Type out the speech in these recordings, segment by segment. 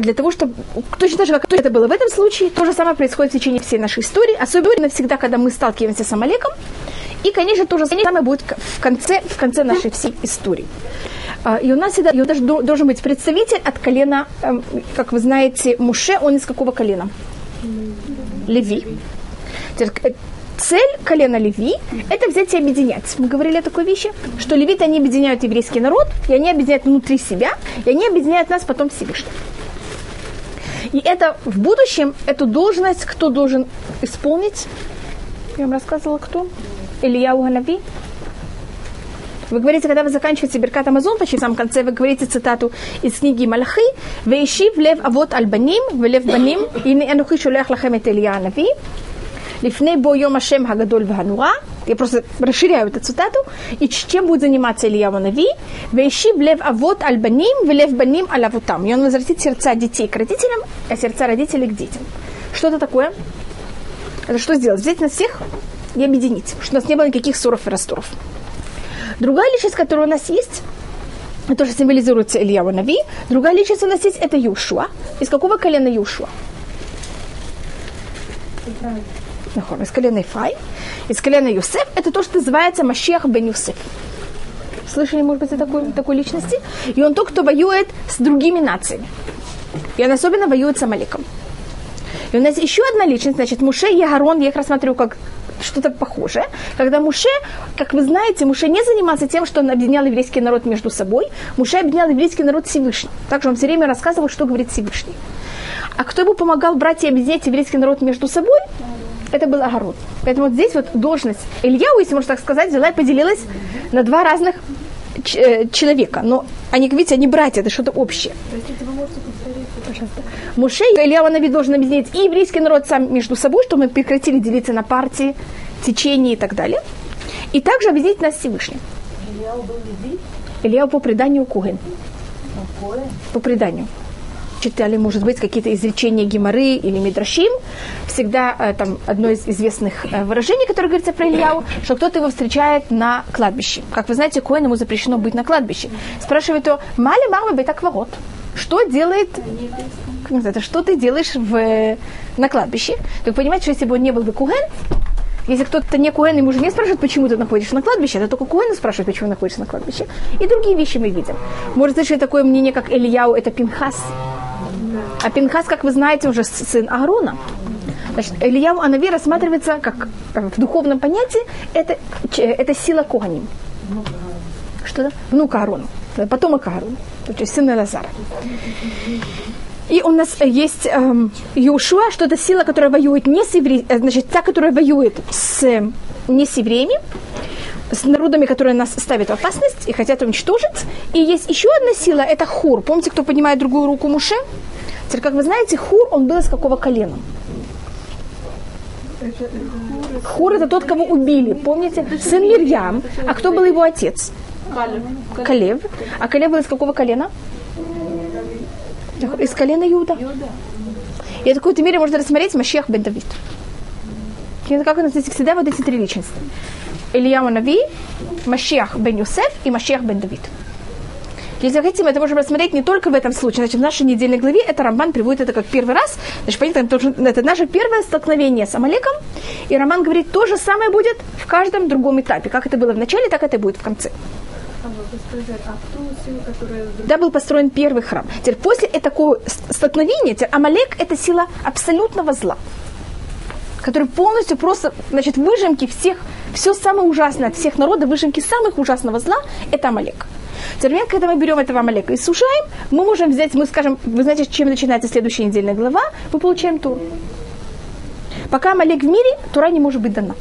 для того, чтобы точно так же, как это было в этом случае, то же самое происходит в течение всей нашей истории, особенно всегда, когда мы сталкиваемся с Амалеком, и, конечно, то же самое будет в конце, в конце нашей всей истории. А, и у нас всегда и должен быть представитель от колена, эм, как вы знаете, Муше, он из какого колена? Леви. Э, цель колена Леви – это взять и объединять. Мы говорили о такой вещи, что левиты, они объединяют еврейский народ, и они объединяют внутри себя, и они объединяют нас потом Всевышний. И это в будущем, эту должность кто должен исполнить? Я вам рассказывала, кто? Илья Уганави. Вы говорите, когда вы заканчиваете Беркат Амазон, почти в самом конце вы говорите цитату из книги Малахи, «Вейшив лев авот альбаним, велев баним, и не энухи шулях лахем это Илья Нави, Лифней бо йом Ашем Хагадоль Ваганура. Я просто расширяю эту цитату. И чем будет заниматься Илья Нави? Вейши лев авот альбаним, велев баним алавутам. И он возвратит сердца детей к родителям, а сердца родителей к детям. Что это такое? Это что сделать? Взять нас всех и объединить, чтобы у нас не было никаких ссоров и рассоров. Другая личность, которая у нас есть, тоже символизируется Илья Нави. Другая личность у нас есть, это Юшуа. Из какого колена Юшуа? Из колена Ифрай. Из колена Юсеф. Это то, что называется Машех бен Юсеф. Слышали, может быть, о такой, такой личности? И он тот, кто воюет с другими нациями. И он особенно воюет с Амаликом. И у нас еще одна личность, значит, Муше и Агарон, я их рассматриваю как что-то похожее, когда Муше, как вы знаете, Муше не занимался тем, что он объединял еврейский народ между собой, Муше объединял еврейский народ Всевышний. Также он все время рассказывал, что говорит Всевышний. А кто ему помогал брать и объединять еврейский народ между собой? Это был Агарон. Поэтому вот здесь вот должность Ильяу, если можно так сказать, взяла и поделилась на два разных э, человека. Но они, видите, они братья, это что-то общее. Простите, вы можете Пожалуйста. Муше и Илья Нави должен объединить и еврейский народ сам между собой, чтобы мы прекратили делиться на партии, течения и так далее. И также объединить нас Всевышним. Илья был Илья по преданию Куген. По преданию читали, может быть, какие-то изречения Гимары или Мидрашим, всегда э, там одно из известных э, выражений, которое говорится про Ильяу, что кто-то его встречает на кладбище. Как вы знаете, Коэн ему запрещено быть на кладбище. Спрашивает его, мали мама бетак ворот. Что делает, это, что ты делаешь в, на кладбище? Вы понимаете, что если бы он не был бы Куэн, если кто-то не Куэн, ему уже не спрашивает, почему ты находишься на кладбище, это только Куэн спрашивает, почему находишься на кладбище. И другие вещи мы видим. Может, слышали такое мнение, как Ильяу, это Пинхас. А Пинхас, как вы знаете, уже сын Аарона. Значит, Ильяу Анави рассматривается как в духовном понятии, это, это сила Коганим. Что это? Внук Аарона, потомок Аарона, то есть сын Лазара. И у нас есть эм, Иошуа, что это сила, которая воюет не с евреями, э, значит, та, которая воюет с, не с евреями, с народами, которые нас ставят в опасность и хотят уничтожить. И есть еще одна сила, это Хур. Помните, кто поднимает другую руку Муше? Теперь, как вы знаете, Хур, он был из какого колена? Хур это тот, кого убили. Помните? Сын Мирьям. А кто был его отец? Калев. А Калев был из какого колена? Из колена Иуда. И в какой-то мере можно рассмотреть Машех бен Давид. Как у нас здесь всегда вот эти три личности. Илья Нави, Машех бен Юсеф и Машех бен Давид. Если хотим, это можем рассмотреть не только в этом случае. Значит, в нашей недельной главе это Рамбан приводит это как первый раз. Значит, понятно, это наше первое столкновение с Амалеком. И Роман говорит, то же самое будет в каждом другом этапе. Как это было в начале, так это будет в конце. Да, был построен первый храм. Теперь после такого столкновения, теперь Амалек – это сила абсолютного зла, который полностью просто, значит, выжимки всех, все самое ужасное от всех народов, выжимки самых ужасного зла – это Амалек. Теперь, когда мы берем этого Амалека и сужаем, мы можем взять, мы скажем, вы знаете, чем начинается следующая недельная глава, мы получаем Туру. Пока Амалек в мире, Тура не может быть дана.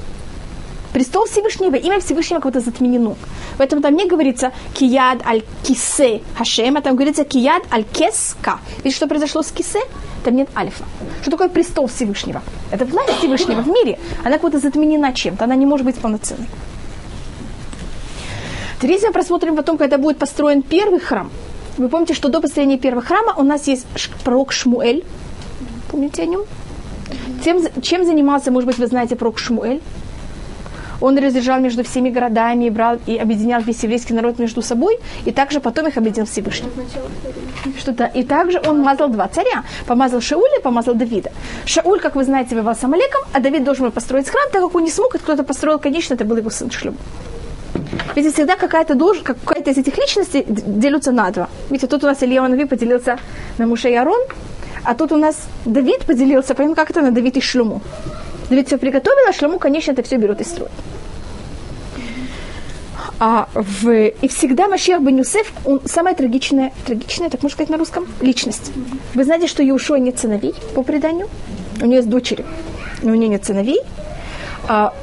Престол Всевышнего, имя Всевышнего как-то затменено. Поэтому там не говорится кияд аль кисе хашем, а там говорится кияд аль кеска. Видите, что произошло с кисе? Там нет альфа. Что такое престол Всевышнего? Это власть Всевышнего в мире. Она как-то затменена чем-то, она не может быть полноценной. Теперь мы просмотрим потом, когда будет построен первый храм. Вы помните, что до построения первого храма у нас есть пророк Шмуэль. Помните о нем? Тем, чем занимался, может быть, вы знаете, пророк Шмуэль? он разъезжал между всеми городами, брал и объединял весь еврейский народ между собой, и также потом их объединил Всевышний. Что-то. И также он мазал два царя. Помазал Шауля помазал Давида. Шауль, как вы знаете, воевал с Амалеком, а Давид должен был построить храм, так как он не смог, и кто-то построил, конечно, это был его сын Шлюб. Видите, всегда какая-то должность, какая-то из этих личностей делятся на два. Видите, тут у нас Илья Нави поделился на Муше и Арон, а тут у нас Давид поделился, понятно, как это на Давид и Шлюму. Давид все приготовил, а Шлюму, конечно, это все берут и строят. А в, и всегда Машех бен Юсеф, он самая трагичная, трагичная, так можно сказать на русском, личность. Вы знаете, что Иушуа нет сыновей по преданию? У нее есть дочери, но у нее нет сыновей. А,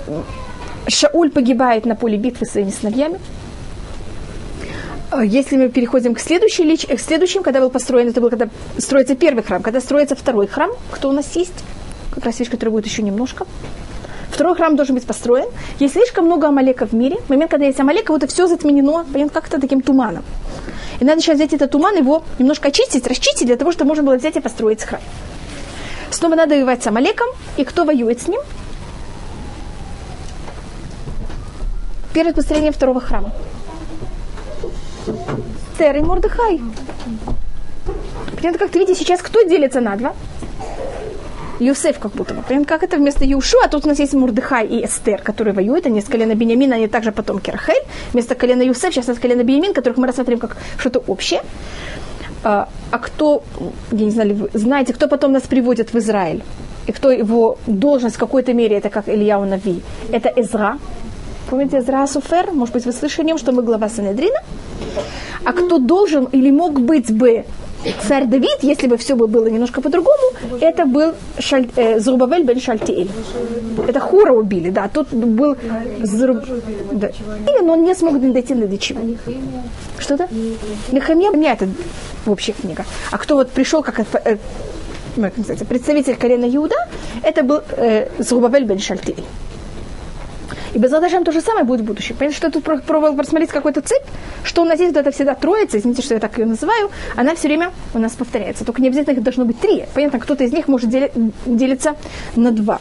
Шауль погибает на поле битвы своими сыновьями. А, если мы переходим к, следующей, к следующим, когда был построен, это был когда строится первый храм, когда строится второй храм, кто у нас есть? Как раз вещь, которая будет еще немножко. Второй храм должен быть построен. Есть слишком много Амалека в мире. В момент, когда есть Амалека, вот это все затменено, понятно, как-то таким туманом. И надо сейчас взять этот туман, его немножко очистить, расчистить, для того, чтобы можно было взять и построить храм. Снова надо воевать с Амалеком. И кто воюет с ним? Перед построением второго храма. И Мордыхай. Понятно, как ты видишь, сейчас кто делится на два? Юсеф как будто бы. Понятно, как это вместо Юшу, а тут у нас есть Мурдыхай и Эстер, которые воюют, они с колена Бениамина, они также потом Керахель. Вместо колена Юсеф, сейчас у нас колено Бениамин, которых мы рассмотрим как что-то общее. А, а кто, я не знаю, вы знаете, кто потом нас приводит в Израиль? И кто его должность в какой-то мере, это как Илья Нави, это Эзра, Помните Зра Суфер? Может быть, вы слышали о нем, что мы глава Санедрина? А кто должен или мог быть бы царь Давид, если бы все бы было немножко по-другому, это был Шаль, э, Зрубавель бен Шальтиэль. Это Хура убили, да. Тут был Зруб... да. Или, но он не смог дойти до ничего. Что-то? Нехемия, у меня это в общих книгах. А кто вот пришел как э, представитель колена Иуда, это был э, Зрубавель бен Шальтиэль. И без Адашем то же самое будет в будущем. Понимаете, что я тут пробовал просмотреть какой-то цепь, что у нас есть вот это всегда троица, извините, что я так ее называю, она все время у нас повторяется. Только не обязательно их должно быть три. Понятно, кто-то из них может дели, делиться на два.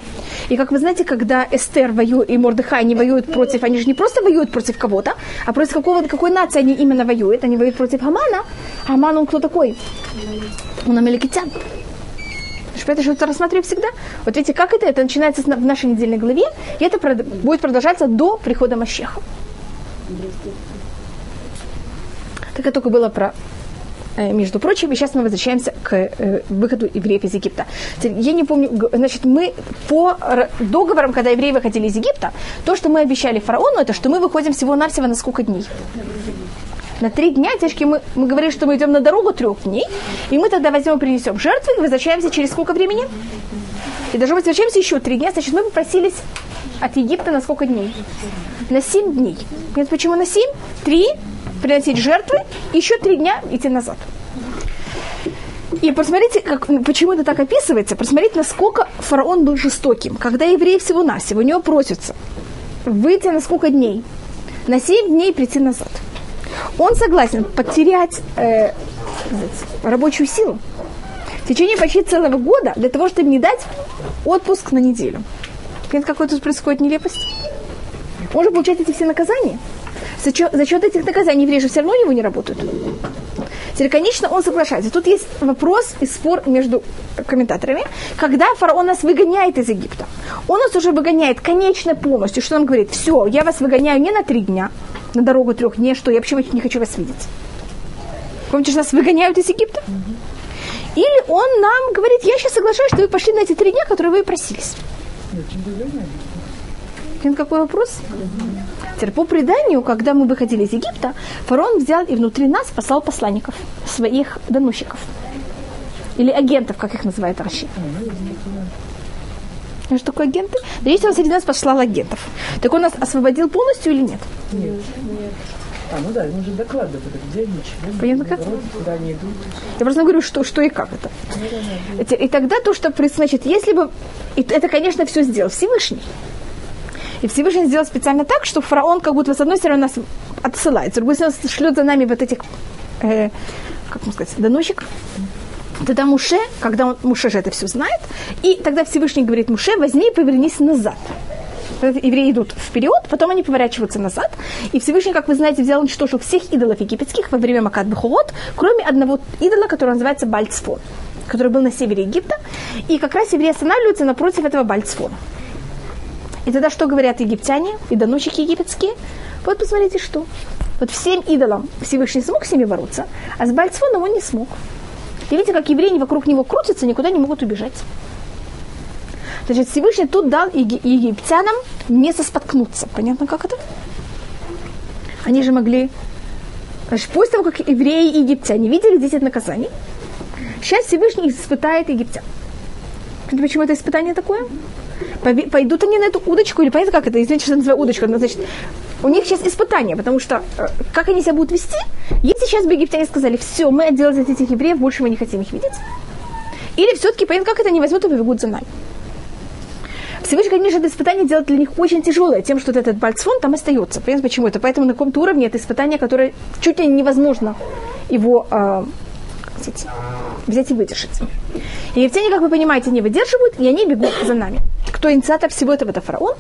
И как вы знаете, когда Эстер воюет и Мордыхай не воюют против, они же не просто воюют против кого-то, а против какого-то, какой нации они именно воюют. Они воюют против Хамана. Хаман, он кто такой? Он амеликитян. Поэтому что это рассматриваем всегда. Вот видите, как это? Это начинается в нашей недельной главе, и это будет продолжаться до прихода Мащеха. Так это только было про э, между прочим, и сейчас мы возвращаемся к э, выходу евреев из Египта. Я не помню, значит, мы по договорам, когда евреи выходили из Египта, то, что мы обещали фараону, это что мы выходим всего-навсего на сколько дней? На три дня, девочки, мы, мы говорили, что мы идем на дорогу трех дней, и мы тогда возьмем и принесем жертвы, и возвращаемся через сколько времени? И даже возвращаемся еще три дня, значит, мы попросились от Египта на сколько дней? На семь дней. Нет, почему на семь? Три, приносить жертвы, еще три дня идти назад. И посмотрите, как, почему это так описывается. Посмотрите, насколько фараон был жестоким. Когда евреи всего-навсего у него просятся выйти на сколько дней? На семь дней прийти назад он согласен потерять э, рабочую силу в течение почти целого года для того, чтобы не дать отпуск на неделю. Понимаете, какой тут происходит нелепость? Он же получает эти все наказания. За счет, за счет этих наказаний евреи же все равно у него не работают. Теперь, конечно, он соглашается. Тут есть вопрос и спор между комментаторами. Когда фараон нас выгоняет из Египта, он нас уже выгоняет конечно полностью. Что он говорит? Все, я вас выгоняю не на три дня, на дорогу трех дней, что я вообще не хочу вас видеть. Помните, что нас выгоняют из Египта? Или он нам говорит, я сейчас соглашаюсь, что вы пошли на эти три дня, которые вы просились. Какой вопрос? Теперь по преданию, когда мы выходили из Египта, фараон взял и внутри нас послал посланников, своих доносчиков. Или агентов, как их называют Раши. Что такое агенты? Да если он среди нас послал агентов, так он нас освободил полностью или нет? Нет. нет. А, ну да, он же докладывает, где они, чего Понятно, как? куда они идут. Я просто говорю, что, что и как это. Ну, да, да. И тогда то, что значит, если бы... И это, конечно, все сделал Всевышний. И Всевышний сделал специально так, что фараон как будто с одной стороны нас отсылает, с другой стороны шлет за нами вот этих, э, как можно сказать, доносчиков. Тогда Муше, когда он, Муше же это все знает, и тогда Всевышний говорит Муше, возьми и повернись назад. евреи идут вперед, потом они поворачиваются назад. И Всевышний, как вы знаете, взял уничтожил всех идолов египетских во время Макат Бехулот, кроме одного идола, который называется Бальцфон, который был на севере Египта. И как раз евреи останавливаются напротив этого Бальцфона. И тогда что говорят египтяне и доносчики египетские? Вот посмотрите, что. Вот всем идолам Всевышний смог с ними бороться, а с Бальцфоном он не смог. И видите, как евреи вокруг него крутятся, никуда не могут убежать. Значит, Всевышний тут дал египтянам место споткнуться. Понятно, как это? Они же могли... Значит, после того, как евреи и египтяне видели 10 наказаний, сейчас Всевышний испытает египтян. Почему это испытание такое? Пойдут они на эту удочку, или понятно, как это, извините, что я называю удочку, но, значит, у них сейчас испытание, потому что э, как они себя будут вести, если сейчас бы египтяне сказали, все, мы отделались от этих евреев, больше мы не хотим их видеть, или все-таки, понятно, как это они возьмут и побегут за нами. Всевышний, конечно, это испытание делает для них очень тяжелое, тем, что вот этот бальцфон там остается. Понятно, почему это? Поэтому на каком-то уровне это испытание, которое чуть ли невозможно его э, взять и выдержать. И египтяне, как вы понимаете, не выдерживают, и они бегут за нами. Кто инициатор всего этого, это фараон.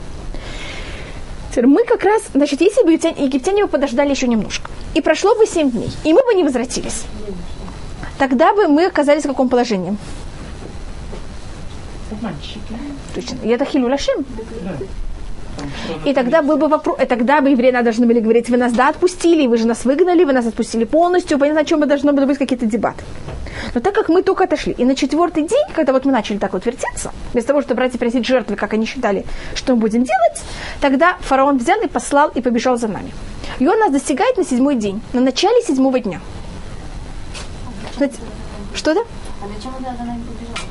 Теперь мы как раз, значит, если бы египтяне бы подождали еще немножко, и прошло бы 7 дней, и мы бы не возвратились, тогда бы мы оказались в каком положении? Точно. И это хилю лашим. И тогда был бы вопрос, и тогда бы евреи должны были говорить, вы нас да отпустили, вы же нас выгнали, вы нас отпустили полностью, понятно, о чем мы должны были быть какие-то дебаты. Но так как мы только отошли, и на четвертый день, когда вот мы начали так вот вертеться, вместо того, чтобы брать и просить жертвы, как они считали, что мы будем делать, тогда фараон взял и послал и побежал за нами. И он нас достигает на седьмой день, на начале седьмого дня. Знаете, что это? А для чего за нами побежал?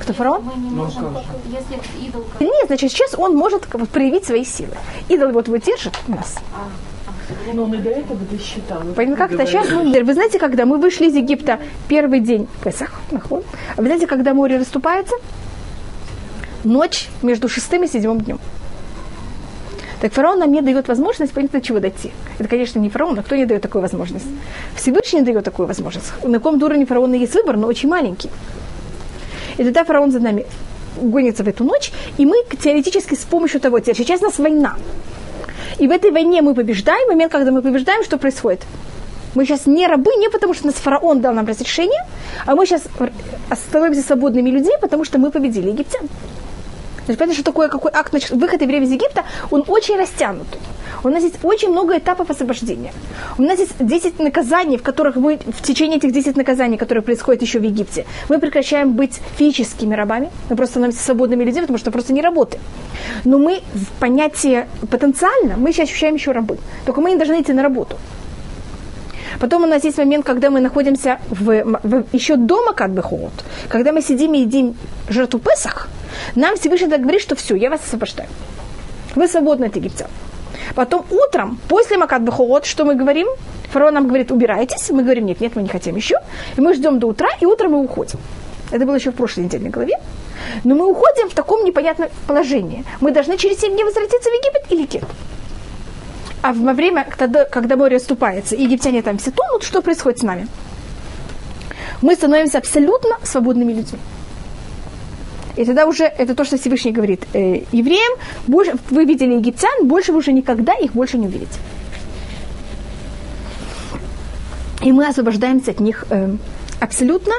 Кто фараон? Не Ну, можем, как же? если идол... Нет, значит, сейчас он может как бы, проявить свои силы. Идол вот его держит у нас. Но он и до этого досчитал. Понятно, как-то сейчас мы... Вы знаете, когда мы вышли из Египта первый день Песах, нахуй, а вы знаете, когда море расступается? Ночь между шестым и седьмым днем. Так фараон нам не дает возможность понять, до чего дойти. Это, конечно, не фараон, а кто не дает такую возможность? Всевышний не дает такую возможность. На каком уровне фараона есть выбор, но очень маленький. И тогда фараон за нами гонится в эту ночь, и мы теоретически с помощью того, теперь сейчас у нас война. И в этой войне мы побеждаем, в момент, когда мы побеждаем, что происходит? Мы сейчас не рабы, не потому что нас фараон дал нам разрешение, а мы сейчас становимся свободными людьми, потому что мы победили египтян. Значит, понятно, что такое, какой акт значит, выход евреев из Египта, он очень растянут. У нас есть очень много этапов освобождения. У нас есть 10 наказаний, в которых мы в течение этих 10 наказаний, которые происходят еще в Египте, мы прекращаем быть физическими рабами, мы просто становимся свободными людьми, потому что просто не работаем. Но мы в понятии потенциально, мы сейчас ощущаем еще рабы. Только мы не должны идти на работу. Потом у нас есть момент, когда мы находимся в, в- еще дома, как бы холод. Когда мы сидим и едим жертву Песах, нам Всевышний так говорит, что все, я вас освобождаю. Вы свободны от египтян. Потом утром, после Макат что мы говорим? Фараон нам говорит, убирайтесь. Мы говорим, нет, нет, мы не хотим еще. И мы ждем до утра, и утром мы уходим. Это было еще в прошлой недельной главе. Но мы уходим в таком непонятном положении. Мы должны через 7 дней возвратиться в Египет или нет? А во время, когда, когда море отступается, и египтяне там все тонут, что происходит с нами? Мы становимся абсолютно свободными людьми. И тогда уже это то, что Всевышний говорит э, евреям, больше, вы видели египтян, больше вы уже никогда их больше не увидите. И мы освобождаемся от них э, абсолютно.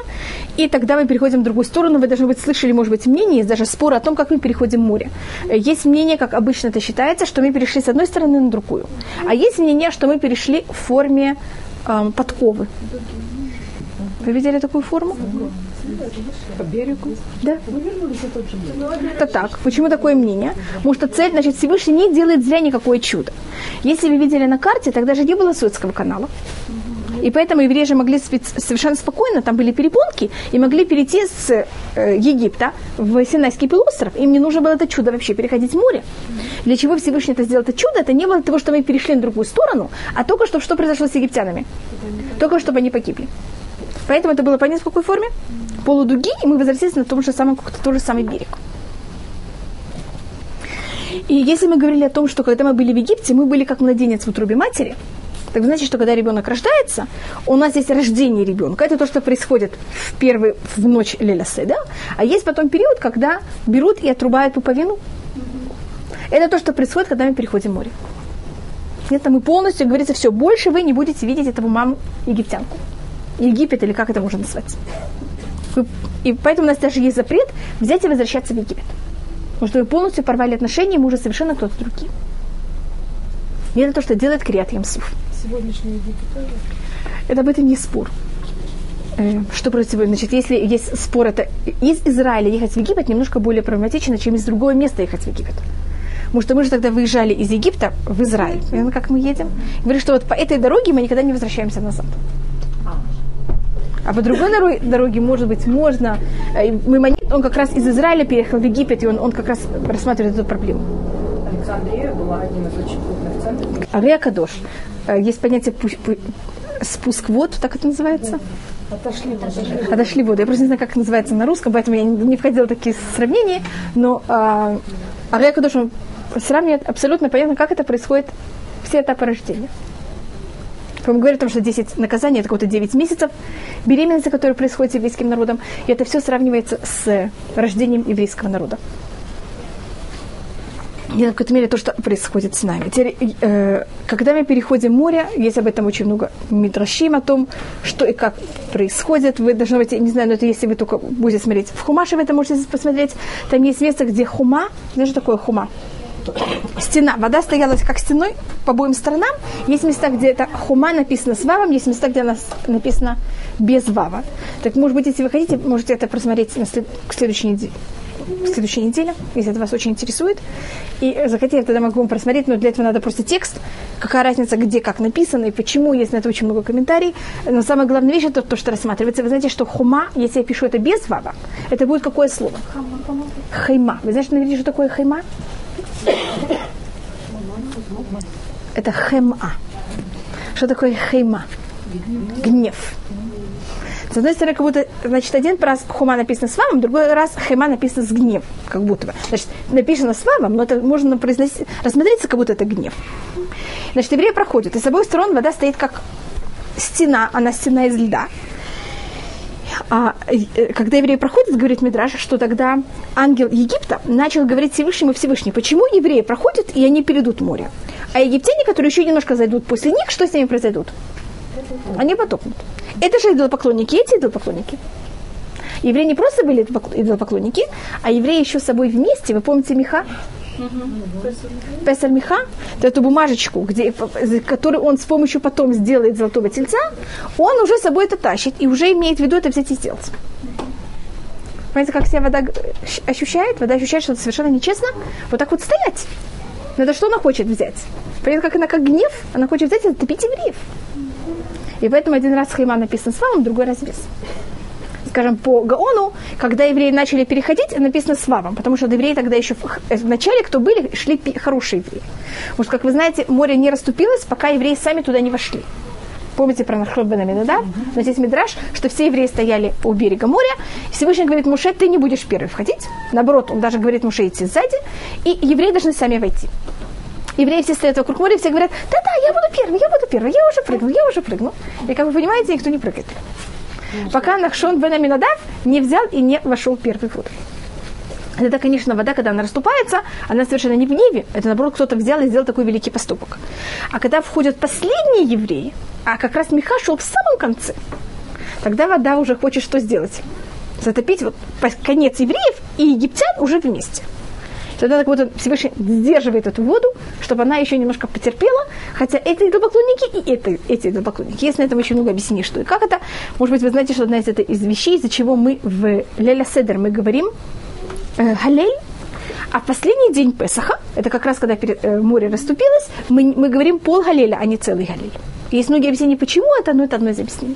И тогда мы переходим в другую сторону. Вы, должны быть, слышали, может быть, мнение, есть даже спор о том, как мы переходим море. Э, Есть мнение, как обычно это считается, что мы перешли с одной стороны на другую. А есть мнение, что мы перешли в форме э, подковы. Вы видели такую форму? По берегу. Да. Мы вернулись на тот же берег. Это так. Почему такое мнение? Потому что цель, значит, Всевышний не делает зря никакое чудо. Если вы видели на карте, тогда же не было Суэцкого канала. И поэтому евреи же могли совершенно спокойно, там были перепонки, и могли перейти с э, Египта в Синайский полуостров. Им не нужно было это чудо вообще переходить море. Для чего Всевышний это сделал это чудо? Это не было для того, что мы перешли на другую сторону, а только что, что произошло с египтянами. Только чтобы они погибли. Поэтому это было понятно в какой форме? Полудуги, и мы возвратились на том же самом, как тот же самый берег. И если мы говорили о том, что когда мы были в Египте, мы были как младенец в утробе матери, так знаете, что когда ребенок рождается, у нас есть рождение ребенка. Это то, что происходит в первый, в ночь Леля Седа. А есть потом период, когда берут и отрубают пуповину. Это то, что происходит, когда мы переходим море. Это мы полностью, говорится, все, больше вы не будете видеть эту маму египтянку. Египет, или как это можно назвать. И поэтому у нас даже есть запрет взять и возвращаться в Египет. Потому что вы полностью порвали отношения, мы уже совершенно кто-то другой. И это то, что делает Криат Ямсуф. Сегодняшний Египет тоже? Это об этом не спор. Э, что против Значит, если есть спор, это из Израиля ехать в Египет немножко более проблематично, чем из другого места ехать в Египет. Потому что мы же тогда выезжали из Египта в Израиль. Именно как мы едем. Говорит, что вот по этой дороге мы никогда не возвращаемся назад. А по другой дороге, может быть, можно. Э, Маймонид, он как раз из Израиля переехал в Египет, и он, он как раз рассматривает эту проблему. Александрия была одним из очень крупных центров. Арея Кадош. Э, есть понятие спуск вод, так это называется? Отошли воды. Отошли воды. Я просто не знаю, как это называется на русском, поэтому я не входила в такие сравнения. Но э, Арея Кадош сравнивает абсолютно понятно, как это происходит все этапы рождения. Мы говорим о том, что 10 наказаний, это какое-то 9 месяцев беременности, которая происходит с еврейским народом. И это все сравнивается с рождением еврейского народа. И в какой-то мере то, что происходит с нами. Теперь, э, когда мы переходим море, есть об этом очень много мидрашим, о том, что и как происходит. Вы должны быть, не знаю, но это если вы только будете смотреть в Хумаше, вы это можете посмотреть. Там есть место, где хума. Знаешь, что такое хума? Стена, вода стояла как стеной по обоим сторонам. Есть места, где это хума написано с вавом, есть места, где она написано без вава. Так, может быть, если вы хотите, можете это просмотреть на след... к следующей неделе в следующей неделе, если это вас очень интересует. И захотели, тогда могу вам просмотреть, но для этого надо просто текст, какая разница, где, как написано и почему, есть на это очень много комментариев. Но самая главная вещь это то, что рассматривается. Вы знаете, что хума, если я пишу это без вава, это будет какое слово? Хайма. Вы знаете, что такое хайма? Это хема. Что такое хема? Гнев. С одной стороны, как будто, значит, один раз хума написано с вамом, другой раз хема написано с гнев, как будто бы. Значит, написано с вамом, но это можно произносить, рассмотреться, как будто это гнев. Значит, евреи проходят, и с обоих сторон вода стоит как стена, она стена из льда. А, э, когда евреи проходят, говорит Мидраш, что тогда ангел Египта начал говорить Всевышнему Всевышний, почему евреи проходят, и они перейдут море. А египтяне, которые еще немножко зайдут после них, что с ними произойдут? Они потопнут. Это же идолопоклонники, эти идолопоклонники. Евреи не просто были идолопоклонники, а евреи еще с собой вместе. Вы помните Миха? Песаль Миха, эту бумажечку, где, которую он с помощью потом сделает золотого тельца, он уже с собой это тащит и уже имеет в виду это взять и сделать. Понимаете, как себя вода ощущает? Вода ощущает, что это совершенно нечестно. Вот так вот стоять. Это что она хочет взять? Понятно, как она как гнев, она хочет взять и затопить евреев. И поэтому один раз Хайма написан с валом, другой раз без скажем, по Гаону, когда евреи начали переходить, написано с вавом, потому что евреи тогда еще в начале, кто были, шли хорошие евреи. Потому что, как вы знаете, море не расступилось, пока евреи сами туда не вошли. Помните про Нахлеб Бен да? Но здесь Мидраш, что все евреи стояли у берега моря. Всевышний говорит, Муше, ты не будешь первый входить. Наоборот, он даже говорит Муше идти сзади. И евреи должны сами войти. Евреи все стоят вокруг моря, все говорят, да-да, я буду первый, я буду первый, я уже прыгну, я уже прыгну. И как вы понимаете, никто не прыгает пока Нахшон бен Аминадав не взял и не вошел первый воду. Это, конечно, вода, когда она расступается, она совершенно не в гневе. Это, наоборот, кто-то взял и сделал такой великий поступок. А когда входят последние евреи, а как раз Миха шел в самом конце, тогда вода уже хочет что сделать? Затопить вот конец евреев и египтян уже вместе – Тогда так вот Всевышний сдерживает эту воду, чтобы она еще немножко потерпела, хотя это идолопоклонники и это, эти идолопоклонники. Есть на этом еще много объяснений, что и как это. Может быть, вы знаете, что одна из, это, из вещей, из-за чего мы в Леля Седер мы говорим э, Галей, а в последний день Песаха, это как раз когда перед, э, море расступилось, мы, мы говорим пол Галеля, а не целый Галель. Есть многие объяснения, почему это, но это одно из объяснений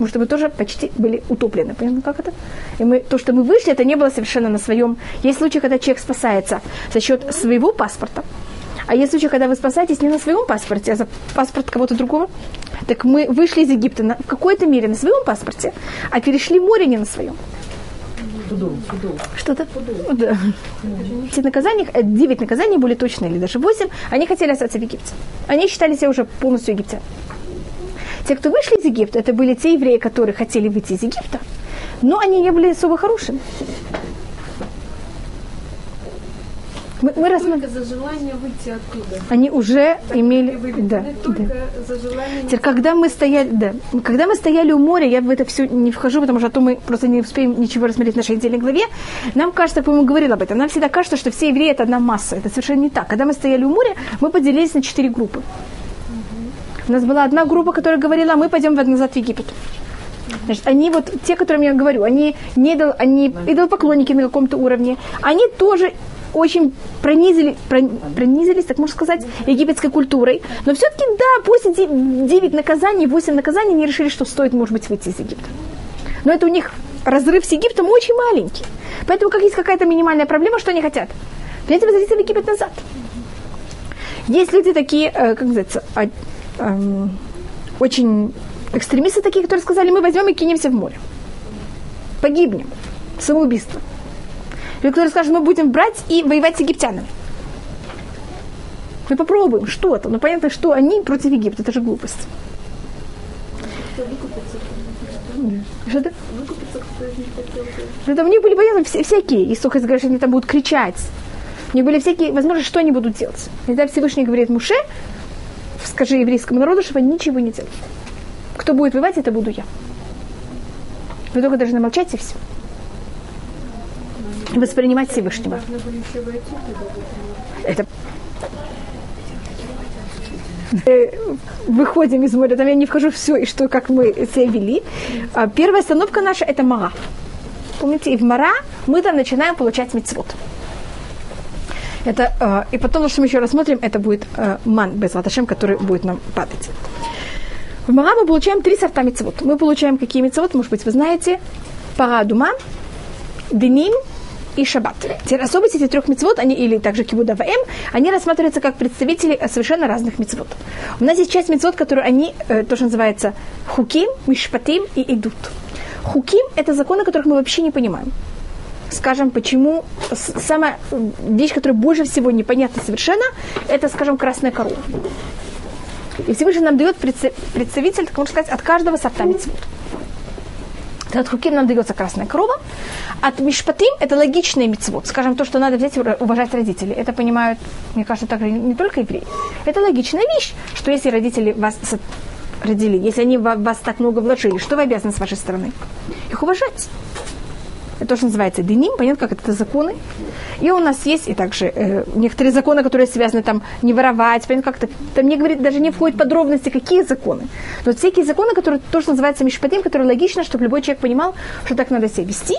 потому что мы тоже почти были утоплены. Понятно, как это? И мы, то, что мы вышли, это не было совершенно на своем... Есть случаи, когда человек спасается за счет своего паспорта, а есть случаи, когда вы спасаетесь не на своем паспорте, а за паспорт кого-то другого. Так мы вышли из Египта на, в какой-то мере на своем паспорте, а перешли море не на своем. Что-то? Да. Эти наказания, э, девять наказаний были точные, или даже восемь, они хотели остаться в Египте. Они считали себя уже полностью египтянами. Те, кто вышли из Египта, это были те евреи, которые хотели выйти из Египта, но они не были особо хорошими. Мы, мы рассма- Только за желание выйти оттуда. Они уже имели... Выведены Да, только да. за желание... Теперь, когда мы стояли, да, когда мы стояли у моря, я в это все не вхожу, потому что а то мы просто не успеем ничего рассмотреть в нашей отдельной главе. Нам кажется, по-моему, говорил об этом, нам всегда кажется, что все евреи это одна масса. Это совершенно не так. Когда мы стояли у моря, мы поделились на четыре группы. У нас была одна группа, которая говорила, мы пойдем назад в Египет. Значит, они вот, те, которым я говорю, они, не идол, они идолопоклонники на каком-то уровне, они тоже очень пронизили, прон- пронизились, так можно сказать, египетской культурой. Но все-таки, да, после 9 наказаний, 8 наказаний, они решили, что стоит, может быть, выйти из Египта. Но это у них разрыв с Египтом очень маленький. Поэтому, как есть какая-то минимальная проблема, что они хотят? Хотят возвратиться в Египет назад. Есть люди такие, э, как называется, а, эм, очень экстремисты такие, которые сказали, мы возьмем и кинемся в море. Погибнем. Самоубийство. Люди, которые скажут, мы будем брать и воевать с египтянами. Мы попробуем что-то. Но понятно, что они против Египта. Это же глупость. Что-то? Что-то у них были, понятно, вся- всякие. И столько говорят, что они там будут кричать. У них были всякие, возможно, что они будут делать. И тогда Всевышний говорит Муше, скажи еврейскому народу, чтобы они ничего не делали. Кто будет воевать, это буду я. Вы только должны молчать и все. Воспринимать Всевышнего. Это Э, выходим из моря, там я не вхожу все, и что, как мы себя вели. А Первая остановка наша – это Мара. Помните, и в Мара мы там начинаем получать мецвод. Это, э, и потом, что мы еще рассмотрим, это будет э, ман без латашем, который будет нам падать. В Мара мы получаем три сорта мецвод. Мы получаем какие мецвод, может быть, вы знаете, парадума, деним и шаббат. Теперь особенности этих трех мецвод, они, или также кибуда ваэм, они рассматриваются как представители э, совершенно разных мецвод. У нас есть часть мецвод, которые они, э, то, что называется хуким, мишпатим и идут. Хуким – это законы, которых мы вообще не понимаем. Скажем, почему самая вещь, которая больше всего непонятна совершенно, это, скажем, красная корова. И Всевышний нам дает представитель, так можно сказать, от каждого сорта мецвод. От хуким нам дается красная корова. От мишпатим это логичный мецвод. Скажем, то, что надо взять и уважать родителей. Это понимают, мне кажется, также не только евреи. Это логичная вещь, что если родители вас родили, если они вас так много вложили, что вы обязаны с вашей стороны? Их уважать. Это то, что называется деним, понятно, как это, это законы. И у нас есть и также э, некоторые законы, которые связаны там не воровать, понятно, как-то там не говорит, даже не входит подробности, какие законы. Но вот всякие законы, которые тоже называются мишпатим, которые логично, чтобы любой человек понимал, что так надо себя вести.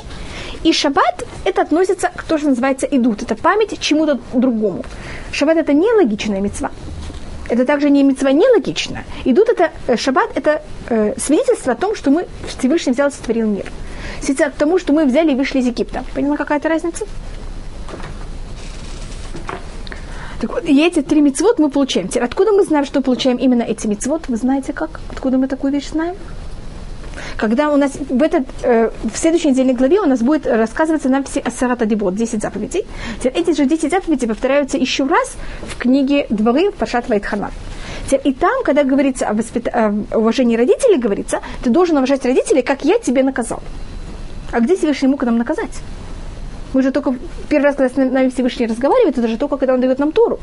И шаббат, это относится к что называется идут. Это память чему-то другому. Шаббат это не логичная мецва. Это также не мецва нелогичная. Идут это, э, шаббат это э, свидетельство о том, что мы Всевышний взял и сотворил мир. Свидетельство к тому, что мы взяли и вышли из Египта. Поняла какая-то разница? Так вот, и эти три мецвод мы получаем. Теперь, откуда мы знаем, что получаем именно эти мецвод? Вы знаете как? Откуда мы такую вещь знаем? Когда у нас в, этот, э, в следующей недельной главе у нас будет рассказываться нам все Асарата Дебот, 10 заповедей. Теперь эти же 10 заповедей повторяются еще раз в книге Дворы Пашат Вайтханан. Теперь И там, когда говорится о, воспит... о уважении родителей, говорится, ты должен уважать родителей, как я тебе наказал. А где Всевышний мог нам наказать? Мы же только первый раз, когда с нами Всевышний разговаривает, это же только когда он дает нам Тору.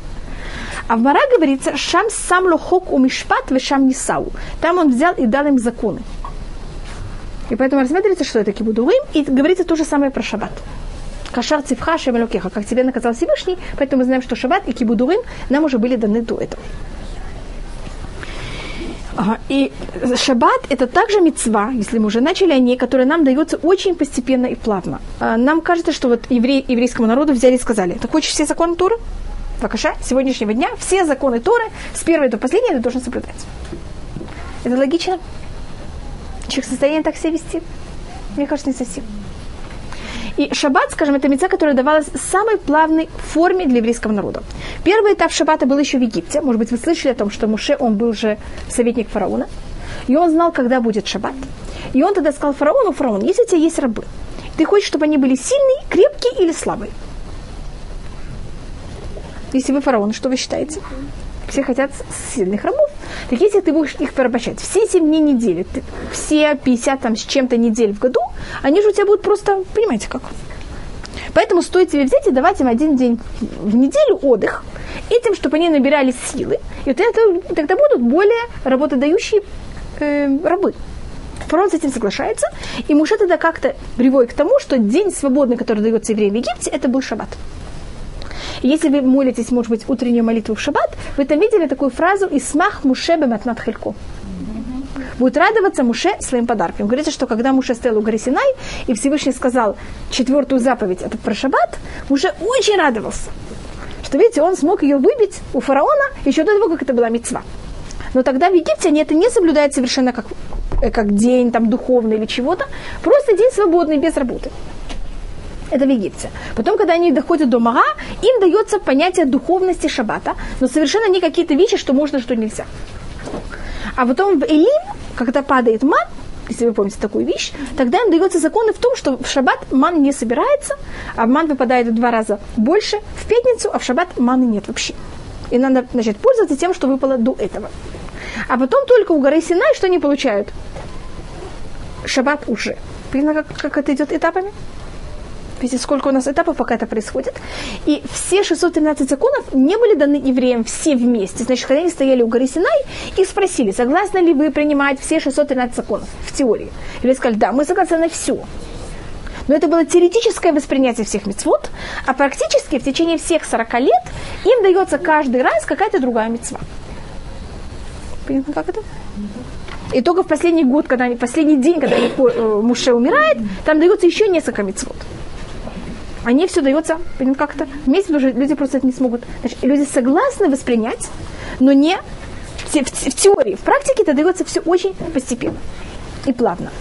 А в Мара говорится, шам сам лохок у мишпат, в шам нисау. Там он взял и дал им законы. И поэтому рассматривается, что это кибудурим, и говорится то же самое про шаббат. Кашар цифха шемелокеха, как тебе наказал Всевышний, поэтому мы знаем, что шаббат и кибудурим нам уже были даны до этого. Ага, И шаббат это также мецва, если мы уже начали о ней, которая нам дается очень постепенно и плавно. А, Нам кажется, что вот еврей, еврейскому народу взяли и сказали, ты хочешь все законы Торы? Вакаша, сегодняшнего дня все законы Торы с первой до последней ты должен соблюдать. Это логично? Человек в состоянии так себя вести? Мне кажется, не совсем. И шаббат, скажем, это мецва, которая давалась в самой плавной форме для еврейского народа. Первый этап шаббата был еще в Египте. Может быть, вы слышали о том, что Муше, он был же советник фараона. И он знал, когда будет шаббат. И он тогда сказал фараону, фараон, если у тебя есть рабы, ты хочешь, чтобы они были сильные, крепкие или слабые? Если вы фараон, что вы считаете? Все хотят сильных рабов. Так если ты будешь их порабощать все 7 дней недели, ты- все 50 там с чем-то недель в году, они же у тебя будут просто, понимаете как? Поэтому стоит себе взять и давать им один день в неделю отдых, этим, чтобы они набирали силы, и вот это, тогда будут более работодающие э, рабы. Фараон с этим соглашается, и Муше тогда как-то приводит к тому, что день свободный, который дается евреям в Египте, это был шаббат. Если вы молитесь, может быть, утреннюю молитву в шаббат, вы там видели такую фразу «Исмах Муше бематнат хелько» будет радоваться Муше своим подарком. Говорится, что когда Муше стоял у горы Синай, и Всевышний сказал четвертую заповедь, это про шаббат, Муше очень радовался. Что, видите, он смог ее выбить у фараона еще до того, как это была мецва. Но тогда в Египте они это не соблюдают совершенно как, э, как день там, духовный или чего-то, просто день свободный, без работы. Это в Египте. Потом, когда они доходят до Мага, им дается понятие духовности шаббата, но совершенно не какие-то вещи, что можно, что нельзя. А потом в Элим, когда падает ман, если вы помните такую вещь, тогда им дается законы в том, что в шаббат ман не собирается, а ман выпадает в два раза больше в пятницу, а в шаббат маны нет вообще. И надо, значит, пользоваться тем, что выпало до этого. А потом только у горы Синай что они получают? Шаббат уже. Понятно, как, как это идет этапами? Видите, сколько у нас этапов, пока это происходит. И все 613 законов не были даны евреям все вместе. Значит, когда они стояли у горы Синай и спросили, согласны ли вы принимать все 613 законов в теории. Или сказали, да, мы согласны на все. Но это было теоретическое воспринятие всех мецвод, а практически в течение всех 40 лет им дается каждый раз какая-то другая мецва. Понятно, как это? И только в последний год, когда они, последний день, когда они, э, Муше умирает, там дается еще несколько мецвод. Они все дается как-то вместе, потому что люди просто это не смогут. Значит, люди согласны воспринять, но не в, в, в теории. В практике это дается все очень постепенно и плавно.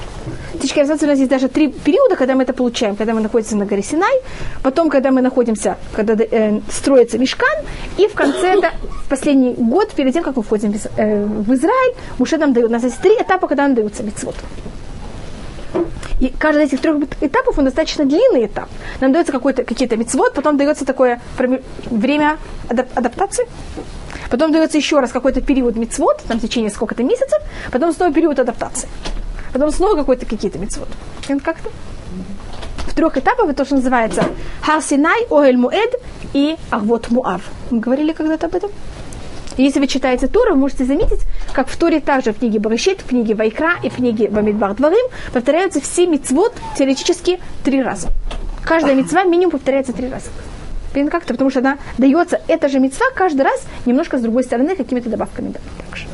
Птички у нас есть даже три периода, когда мы это получаем. Когда мы находимся на горе Синай, потом, когда мы находимся, когда э, строится мешкан, и в конце, это последний год, перед тем, как мы входим в, э, в Израиль, Муше нам дают, у нас есть три этапа, когда нам даются митцвот. И каждый из этих трех этапов, он достаточно длинный этап. Нам дается какой-то, какие-то мецвод, потом дается такое время адап- адаптации, потом дается еще раз какой-то период мецвод, там в течение сколько-то месяцев, потом снова период адаптации. Потом снова какой-то какие-то мецвод. Как-то? В трех этапах это то, что называется Харсинай, Оэль Муэд и Ахвот Муав. Мы говорили когда-то об этом? Если вы читаете Тору, вы можете заметить, как в Торе также в книге Барышит, в книге Вайкра и в книге Бамидбар Дварим повторяются все мицвод теоретически три раза. Каждая мецва минимум повторяется три раза. Понятно как-то, потому что она дается, эта же мецва каждый раз немножко с другой стороны, какими-то добавками. Также.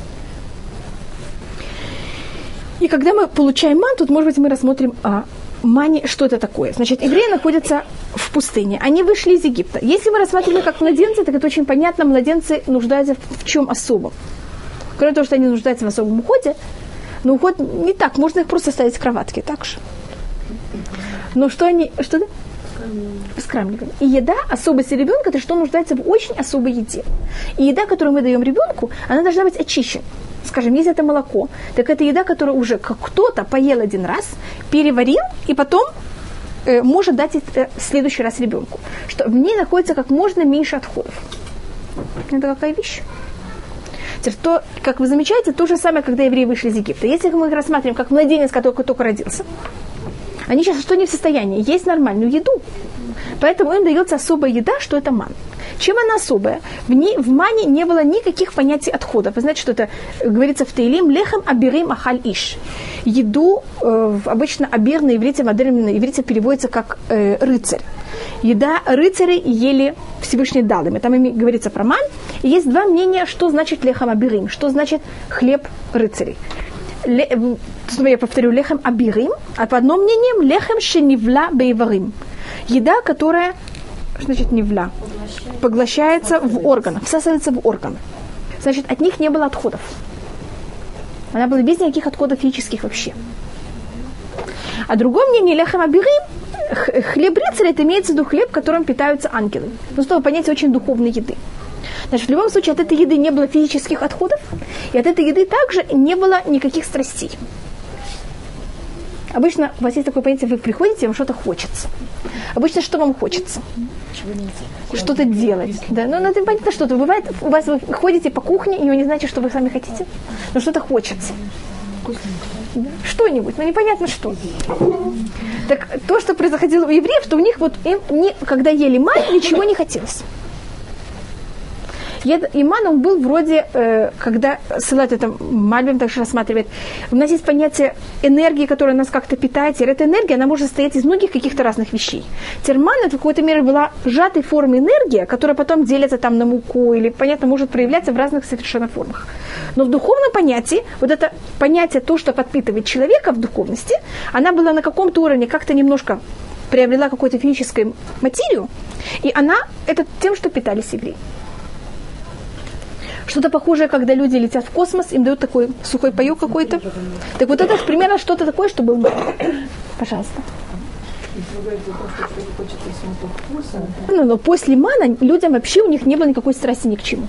И когда мы получаем ман, тут, может быть, мы рассмотрим а, мани, что это такое. Значит, евреи находятся в пустыне. Они вышли из Египта. Если мы рассматриваем как младенцы, так это очень понятно. Младенцы нуждаются в чем особом. Кроме того, что они нуждаются в особом уходе, но уход не так. Можно их просто ставить в кроватке, так же. Но что они... Что да? С крамниками. И еда особости ребенка, это что нуждается в очень особой еде. И еда, которую мы даем ребенку, она должна быть очищена скажем, если это молоко, так это еда, которую уже кто-то поел один раз, переварил, и потом э, может дать это в следующий раз ребенку. Что в ней находится как можно меньше отходов. Это какая вещь? То, как вы замечаете, то же самое, когда евреи вышли из Египта. Если мы их рассматриваем как младенец, который только родился, они сейчас что не в состоянии есть нормальную еду. Поэтому им дается особая еда, что это ман. Чем она особая? В, ней, в мане не было никаких понятий отходов. Вы знаете, что это говорится в Таилим лехем абирим ахаль иш. Еду э, обычно абир на иврите, модерн на иврите переводится как э, рыцарь. Еда рыцарей ели Всевышний дал им. Там говорится про ман. И есть два мнения, что значит лехам абирим, что значит хлеб рыцарей. Ле, я повторю, лехем абирим, а по одному мнениям лехем шенивла бейварим. Еда, которая что значит невля? Поглощается в органы, всасывается в органы. Значит, от них не было отходов. Она была без никаких отходов физических вообще. А другое мнение, ляхам абирим, хлеб рыцаря, это имеется в виду хлеб, которым питаются ангелы. Ну, чтобы понятие очень духовной еды. Значит, в любом случае, от этой еды не было физических отходов, и от этой еды также не было никаких страстей. Обычно у вас есть такое понятие, вы приходите, вам что-то хочется. Обычно что вам хочется? Что-то делать. Да, ну, ну это понятно, что-то. Бывает, у вас вы ходите по кухне, и вы не знаете, что вы сами хотите, но что-то хочется. Что что-нибудь, но непонятно что. Так то, что происходило у евреев, что у них вот им, не, когда ели мать, ничего не хотелось. Иман, он был вроде, э, когда ссылает это, Мальбим также рассматривает, у нас есть понятие энергии, которая нас как-то питает. И эта энергия, она может состоять из многих каких-то разных вещей. Терман, это в какой-то мере была сжатой форме энергия, которая потом делится там на муку или, понятно, может проявляться в разных совершенно формах. Но в духовном понятии, вот это понятие, то, что подпитывает человека в духовности, она была на каком-то уровне как-то немножко приобрела какую-то физическую материю, и она это тем, что питались евреи. Что-то похожее, когда люди летят в космос, им дают такой сухой паёк какой-то. Так вот это примерно что-то такое, что было. Пожалуйста. Ну, но после мана людям вообще у них не было никакой страсти ни к чему.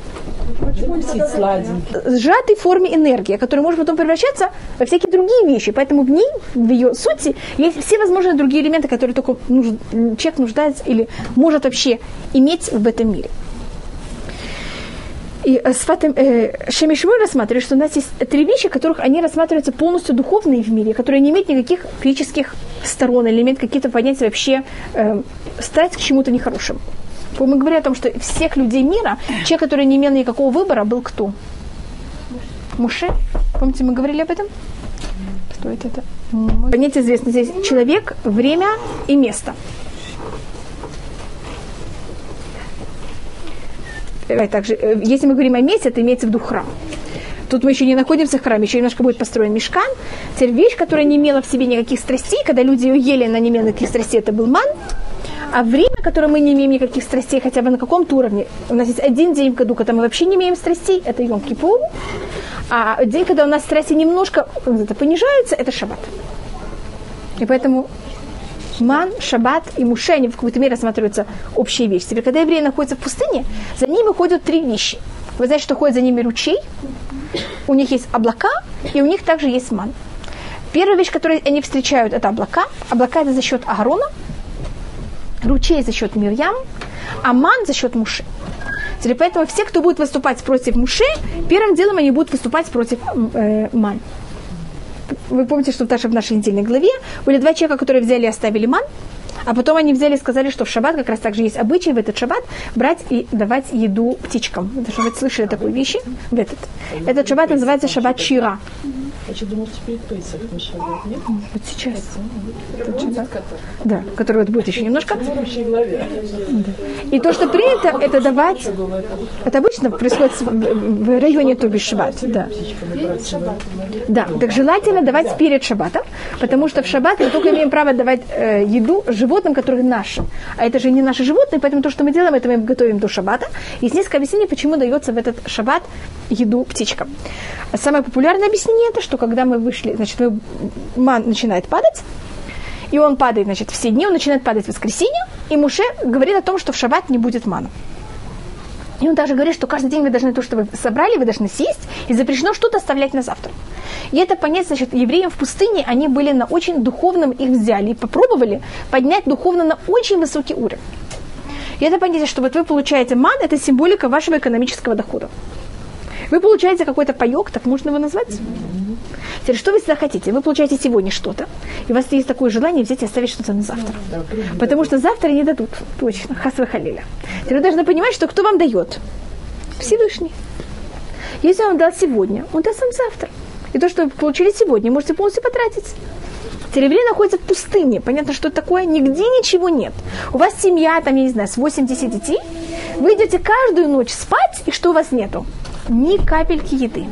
Сжатой форме энергии, которая может потом превращаться во всякие другие вещи. Поэтому в ней, в ее сути, есть все возможные другие элементы, которые только нуж... человек нуждается или может вообще иметь в этом мире. И э, Сватым э, Шемишмой рассматривает, что у нас есть три вещи, которых они рассматриваются полностью духовные в мире, которые не имеют никаких физических сторон или имеют какие-то понятия вообще э, стать к чему-то нехорошему. Мы говорим о том, что всех людей мира, человек, который не имел никакого выбора, был кто? Муше. Помните, мы говорили об этом? Это? это? Понятие известно здесь. Человек, время и место. Также, э, если мы говорим о месте, это имеется в виду храм. Тут мы еще не находимся в храме, еще немножко будет построен мешкан. Теперь вещь, которая не имела в себе никаких страстей, когда люди ее ели, она не имела никаких страстей, это был ман. А время, которое мы не имеем никаких страстей, хотя бы на каком-то уровне, у нас есть один день в году, когда мы вообще не имеем страстей, это Йом Кипур. А день, когда у нас страсти немножко это понижаются, это Шаббат. И поэтому Ман, Шаббат и Муше, они в какой-то мере рассматриваются общие вещи. Теперь, когда евреи находятся в пустыне, за ними ходят три вещи. Вы знаете, что ходит за ними ручей, у них есть облака, и у них также есть ман. Первая вещь, которую они встречают, это облака. Облака это за счет Агарона, ручей за счет Мирьям, а ман за счет Муши. Теперь поэтому все, кто будет выступать против Муши, первым делом они будут выступать против э, Ман вы помните, что даже в нашей недельной главе были два человека, которые взяли и оставили ман, а потом они взяли и сказали, что в шаббат как раз так же есть обычай в этот шаббат брать и давать еду птичкам. Вы должны быть слышали такую вещь. В этот. Этот шаббат называется шаббат Чира. Я что думал, теперь Пейсах шаббат, нет? Вот сейчас. Да, который вот будет еще немножко. Да. И то, что принято, это давать, это обычно происходит в районе Тоби Шаббат. Да. да, так желательно давать перед Шаббатом, потому что в Шаббат мы только имеем право давать э, еду животным, которые наши. А это же не наши животные, поэтому то, что мы делаем, это мы готовим до Шаббата. Есть несколько объяснений, почему дается в этот Шаббат еду птичкам. Самое популярное объяснение это, что когда мы вышли, значит, ман начинает падать, и он падает, значит, все дни, он начинает падать в воскресенье, и Муше говорит о том, что в шаббат не будет мана. И он также говорит, что каждый день вы должны то, что вы собрали, вы должны съесть, и запрещено что-то оставлять на завтра. И это понять, значит, евреям в пустыне, они были на очень духовном, их взяли и попробовали поднять духовно на очень высокий уровень. И это понятие, что вот вы получаете ман, это символика вашего экономического дохода. Вы получаете какой-то паек, так можно его назвать? Теперь, что вы всегда хотите? Вы получаете сегодня что-то, и у вас есть такое желание взять и оставить что-то на завтра. Потому что завтра не дадут, точно, хасва халиля. Теперь вы должны понимать, что кто вам дает? Всевышний. Если он дал сегодня, он даст вам завтра. И то, что вы получили сегодня, можете полностью потратить. Тереврей находится в пустыне. Понятно, что такое? Нигде ничего нет. У вас семья, там, я не знаю, с 80 детей. Вы идете каждую ночь спать, и что у вас нету? Ни капельки еды.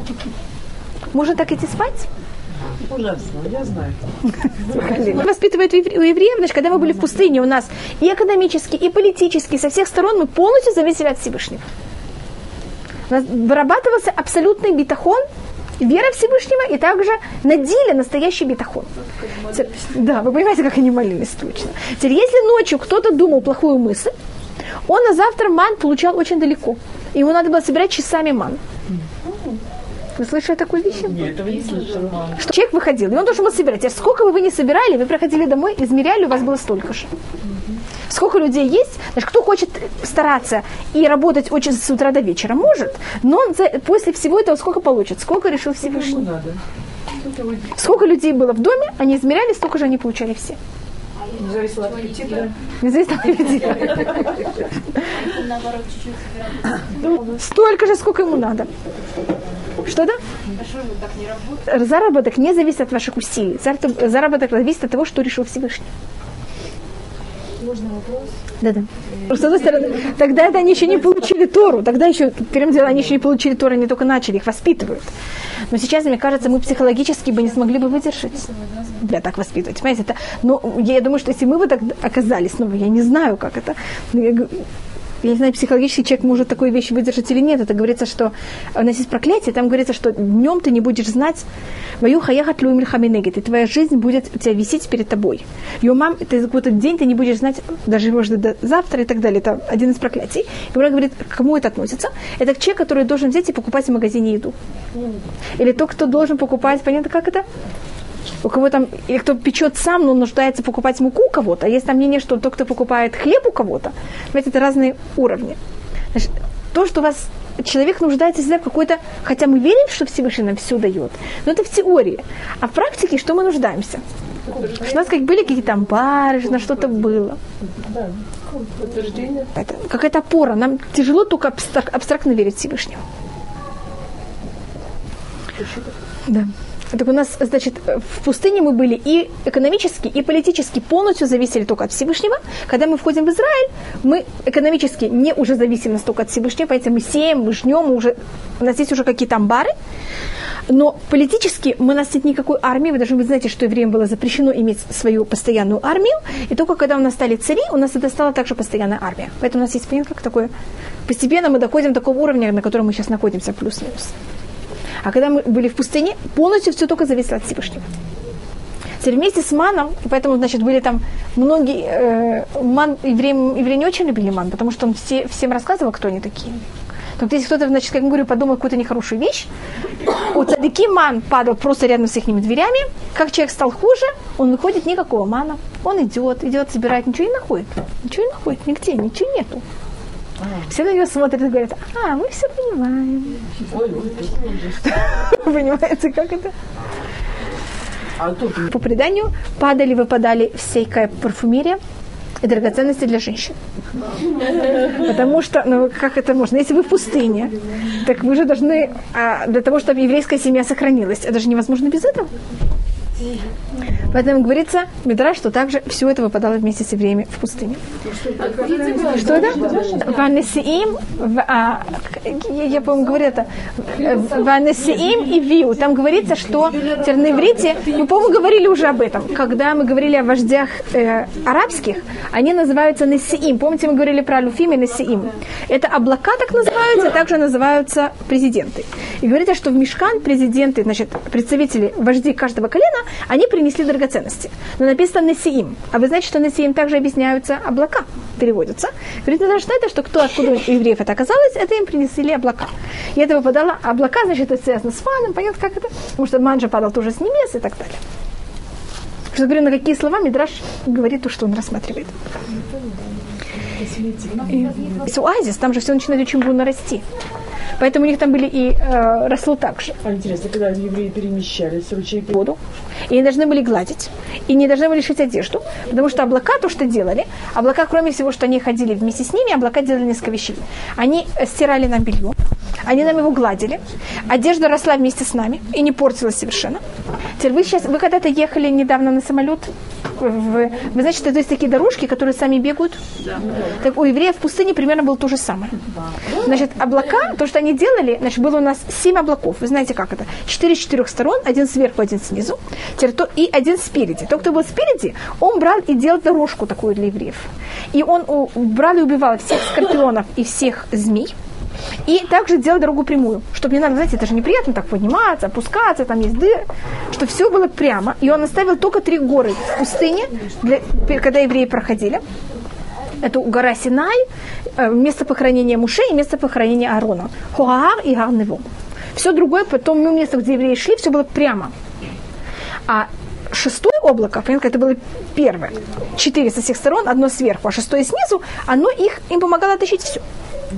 Можно так идти спать? Ужасно, я знаю. Воспитывают у евреев, значит, когда мы были в пустыне, у нас и экономически, и политически, со всех сторон мы полностью зависели от Всевышнего. У нас вырабатывался абсолютный битахон, вера Всевышнего, и также на деле настоящий битахон. Да, вы понимаете, как они молились точно. Теперь, если ночью кто-то думал плохую мысль, он на завтра ман получал очень далеко. Ему надо было собирать часами ман. Вы слышали такую вещь? Нет, этого не слышала. Что человек выходил, и он должен был собирать. А сколько бы вы не собирали, вы приходили домой, измеряли, у вас было столько же. Сколько людей есть, значит, кто хочет стараться и работать очень с утра до вечера, может, но он за, после всего этого сколько получит? Сколько решил Всевышний? Сколько людей было в доме, они измеряли, столько же они получали все. Не зависело от аппетита. Неизвестно от аппетита. Наоборот, чуть-чуть Столько же, сколько ему надо. Что да? Не? Заработок не зависит от ваших усилий. Зар- Заработок зависит от того, что решил Всевышний. Можно вопрос? Да-да. С одной стороны, тогда это они еще не получили Тору. Тогда еще, первым делом, они еще не получили Тору, они только начали, их воспитывают. Но сейчас, мне кажется, мы психологически бы не смогли бы выдержать. Да, так воспитывать. Понимаете, это, но я думаю, что если мы бы так оказались, ну, я не знаю, как это. но я я не знаю, психологически человек может такую вещь выдержать или нет. Это говорится, что у нас есть проклятие, там говорится, что днем ты не будешь знать, Ваю хаяхат люмиль хаминегет, и твоя жизнь будет у тебя висеть перед тобой. Ее мам, ты какой-то день ты не будешь знать, даже может до завтра и так далее. Это один из проклятий. И Гура говорит, к кому это относится? Это к человеку, который должен взять и покупать в магазине еду. Или тот, кто должен покупать, понятно, как это? У кого там, или кто печет сам, но нуждается покупать муку у кого-то. А есть там мнение, что тот, кто покупает хлеб у кого-то, понимаете, это разные уровни. Значит, то, что у вас человек нуждается всегда в какой-то, хотя мы верим, что Всевышний нам все дает, но это в теории. А в практике что мы нуждаемся? Что у нас как были какие-то что на что-то было. Да. Это какая-то опора. Нам тяжело только абстрак- абстрактно верить Всевышнему. Да. Так у нас, значит, в пустыне мы были и экономически, и политически полностью зависели только от Всевышнего. Когда мы входим в Израиль, мы экономически не уже зависим настолько от Всевышнего, поэтому мы сеем, мы жнем, мы уже, у нас есть уже какие-то амбары. Но политически мы, у нас нет никакой армии. Вы должны быть знаете, что евреям было запрещено иметь свою постоянную армию. И только когда у нас стали цари, у нас это стала также постоянная армия. Поэтому у нас есть понятие, как такое... Постепенно мы доходим до такого уровня, на котором мы сейчас находимся, плюс-минус. А когда мы были в пустыне, полностью все только зависело от Всевышнего. Теперь вместе с маном, поэтому, значит, были там многие... Э, ман, евреи, евреи не очень любили ман, потому что он все, всем рассказывал, кто они такие. Так если кто-то, значит, как я говорю, подумал какую-то нехорошую вещь, у цадыки ман падал просто рядом с их дверями, как человек стал хуже, он выходит, никакого мана. Он идет, идет, собирает, ничего не находит. Ничего не находит, нигде, ничего нету. Все на него смотрят и говорят, а, мы все понимаем. Понимаете, как это? По преданию, падали, выпадали всякая парфюмерия и драгоценности для женщин. Потому что, ну как это можно? Если вы в пустыне, так вы же должны, а, для того, чтобы еврейская семья сохранилась, это же невозможно без этого. Поэтому говорится, Мидраш, что также все это выпадало вместе с евреями в пустыне. Что это? Ванесиим, а, я, по-моему, говорю это, Ванесиим и Виу. Там говорится, что иврите, мы, по-моему, говорили уже об этом, когда мы говорили о вождях э, арабских, они называются Несиим. Помните, мы говорили про Алюфим и Несиим. Это облака так называются, а также называются президенты. И говорится, что в Мешкан президенты, значит, представители, вожди каждого колена, они принесли драгоценности. Но написано Несиим. А вы знаете, что Несиим также объясняются облака, переводятся. Говорится, что это, что кто, откуда у евреев это оказалось, это им принесли облака. И это выпадало, облака, значит, это связано с фаном, понятно, как это? Потому что манжа падал тоже с небес и так далее. Что говорю, на какие слова Мидраш говорит то, что он рассматривает. И, и оазис, там же все начинает очень бурно расти. Поэтому у них там были и э, росло так же А интересно, когда евреи перемещались, ручейки воду, и они должны были гладить, и не должны были шить одежду, потому что облака то, что делали, облака, кроме всего, что они ходили вместе с ними, облака делали несколько вещей. Они стирали нам белье, они нам его гладили, одежда росла вместе с нами и не портилась совершенно. Теперь вы сейчас, вы когда-то ехали недавно на самолет, в- вы знаете, что это есть такие дорожки, которые сами бегают? Так у евреев в пустыне примерно было то же самое. Значит, облака, то, что они делали, значит, было у нас семь облаков. Вы знаете, как это? Четыре с четырех сторон, один сверху, один снизу, и один спереди. Тот, кто был спереди, он брал и делал дорожку такую для евреев. И он брал и убивал всех скорпионов и всех змей. И также делал дорогу прямую, чтобы не надо, знаете, это же неприятно так подниматься, опускаться, там есть дыры, чтобы все было прямо. И он оставил только три горы в пустыне, для, когда евреи проходили. Это гора Синай, э, место похоронения Муше и место похоронения Аарона. Хуаар и Гарнево. Все другое, потом ну, место, где евреи шли, все было прямо. А шестое облако, понятно, это было первое. Четыре со всех сторон, одно сверху, а шестое снизу, оно их, им помогало тащить все.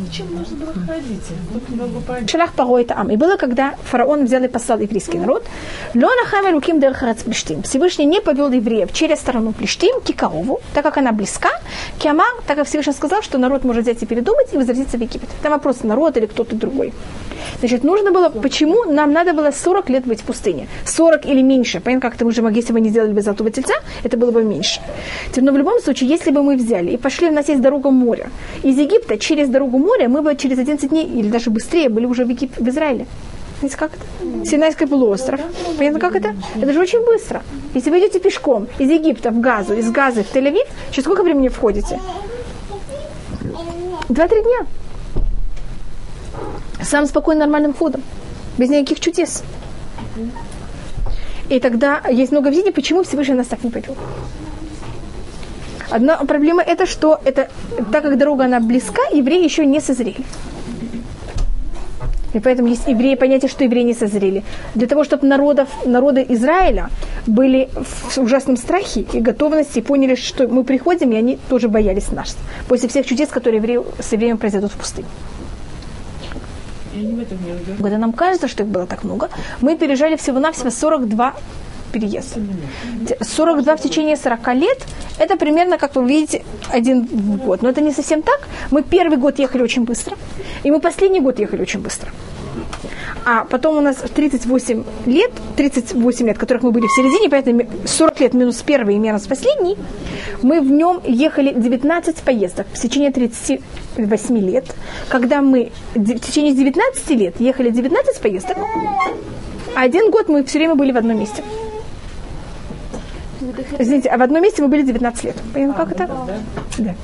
Зачем нужно было ходить? Тут не могу понять. Шалах ам. И было, когда фараон взял и послал еврейский народ. Леона хама луким дерхарац плештим. Всевышний не повел евреев через сторону плештим, кикарову, так как она близка. Киамар, так как Всевышний сказал, что народ может взять и передумать и возвратиться в Египет. Там вопрос народ или кто-то другой. Значит, нужно было, почему нам надо было 40 лет быть в пустыне? 40 или меньше. Понятно, как-то мы же могли, если бы не сделали бы золотого тельца, это было бы меньше. Но в любом случае, если бы мы взяли и пошли, у нас есть дорога моря. Из Египта через дорогу моря мы бы через 11 дней, или даже быстрее, были уже в, Егип... в Израиле. Знаете, как это? Синайский полуостров. Понятно, как это? Это же очень быстро. Если вы идете пешком из Египта в Газу, из Газы в Тель-Авив, через сколько времени входите? Два-три дня. Самым спокойным, нормальным ходом. Без никаких чудес. И тогда есть много видений, почему Всевышний нас так не повел. Одна проблема это, что это, так как дорога она близка, евреи еще не созрели. И поэтому есть евреи, понятие, что евреи не созрели. Для того, чтобы народов, народы Израиля были в ужасном страхе и готовности, и поняли, что мы приходим, и они тоже боялись нас. После всех чудес, которые евреи, с евреями произойдут в пустыне. Когда нам кажется, что их было так много, мы переезжали всего-навсего 42 переезда. 42 в течение 40 лет, это примерно, как вы видите, один год. Но это не совсем так. Мы первый год ехали очень быстро, и мы последний год ехали очень быстро. А потом у нас 38 лет, 38 лет, которых мы были в середине, поэтому 40 лет минус первый и минус последний, мы в нем ехали 19 поездок в течение 38 лет. Когда мы в течение 19 лет ехали 19 поездок, а один год мы все время были в одном месте. Извините, а в одном месте мы были 19 лет. Понимаете, как это? Да.